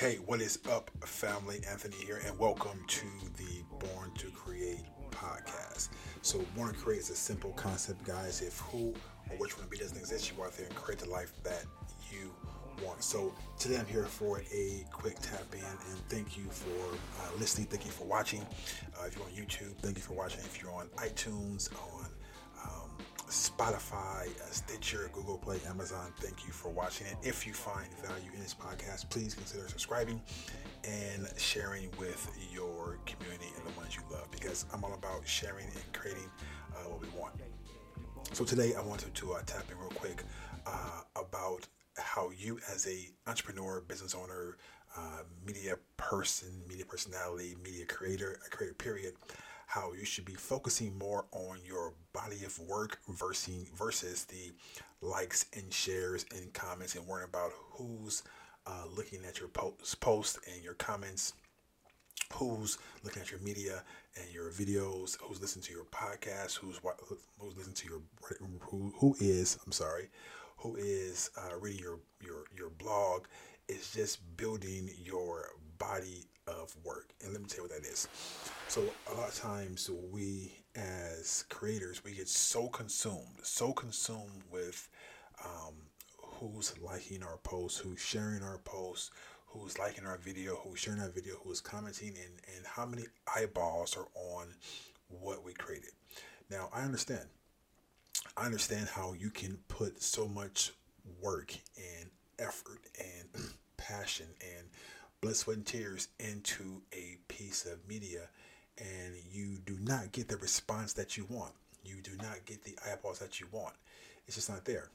Hey, what is up, family? Anthony here, and welcome to the Born to Create podcast. So, Born to Create is a simple concept, guys. If who or which one of me doesn't exist, you go out there and create the life that you want. So, today I'm here for a quick tap in, and thank you for uh, listening. Thank you for watching. Uh, if you're on YouTube, thank you for watching. If you're on iTunes, on Spotify, uh, Stitcher, Google Play, Amazon. Thank you for watching it. If you find value in this podcast, please consider subscribing and sharing with your community and the ones you love because I'm all about sharing and creating uh, what we want. So today I wanted to uh, tap in real quick uh, about how you as a entrepreneur, business owner, uh, media person, media personality, media creator, a creator period, how you should be focusing more on your body of work versus versus the likes and shares and comments and worrying about who's uh, looking at your post, posts and your comments who's looking at your media and your videos who's listening to your podcast who's who's listening to your who, who is i'm sorry who is uh, reading your your your blog. Is just building your body of work. And let me tell you what that is. So a lot of times we as creators we get so consumed, so consumed with um, who's liking our posts, who's sharing our posts, who's liking our video, who's sharing our video, who's commenting, and, and how many eyeballs are on what we created. Now I understand. I understand how you can put so much work and effort and passion and blood, sweat, and tears into a piece of media and you do not get the response that you want. You do not get the eyeballs that you want. It's just not there.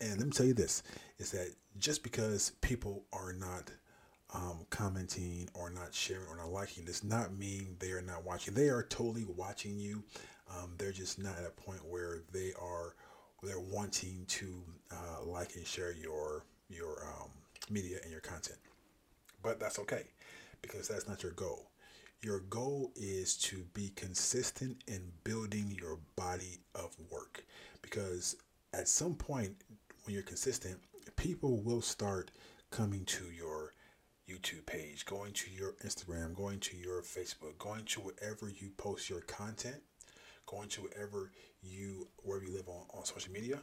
And let me tell you this is that just because people are not um, commenting or not sharing or not liking does not mean they are not watching. They are totally watching you. Um, they're just not at a point where they are they're wanting to uh, like and share your your um, media and your content. But that's okay because that's not your goal. Your goal is to be consistent in building your body of work because at some point when you're consistent, people will start coming to your YouTube page, going to your Instagram, going to your Facebook, going to wherever you post your content, going to wherever you wherever you live on, on social media,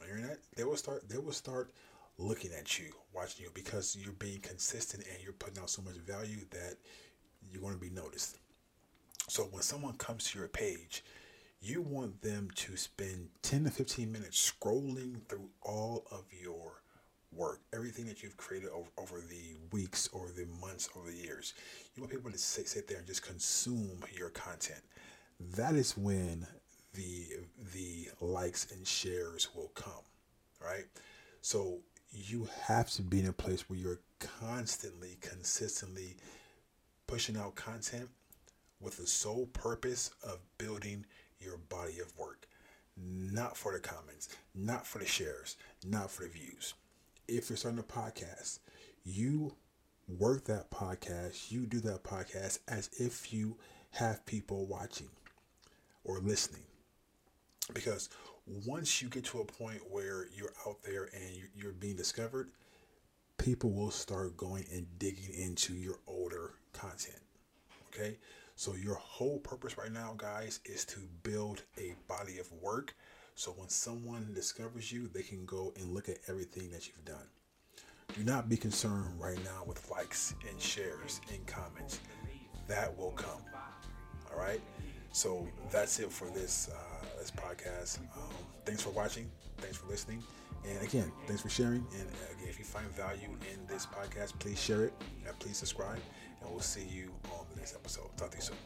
on internet, they will start they will start looking at you, watching you, because you're being consistent and you're putting out so much value that you're going to be noticed. So when someone comes to your page, you want them to spend 10 to 15 minutes scrolling through all of your work, everything that you've created over, over the weeks or the months or the years. You want people to sit, sit there and just consume your content. That is when the the likes and shares will come, right? So you have to be in a place where you're constantly, consistently pushing out content with the sole purpose of building your body of work. Not for the comments, not for the shares, not for the views. If you're starting a podcast, you work that podcast, you do that podcast as if you have people watching or listening. Because once you get to a point where you're out there and you're being discovered, people will start going and digging into your older content. Okay? So, your whole purpose right now, guys, is to build a body of work. So, when someone discovers you, they can go and look at everything that you've done. Do not be concerned right now with likes and shares and comments. That will come. All right? So, that's it for this. Uh, this podcast. Um, thanks for watching. Thanks for listening. And again, thanks for sharing. And again, if you find value in this podcast, please share it and please subscribe. And we'll see you on the next episode. Talk to you soon.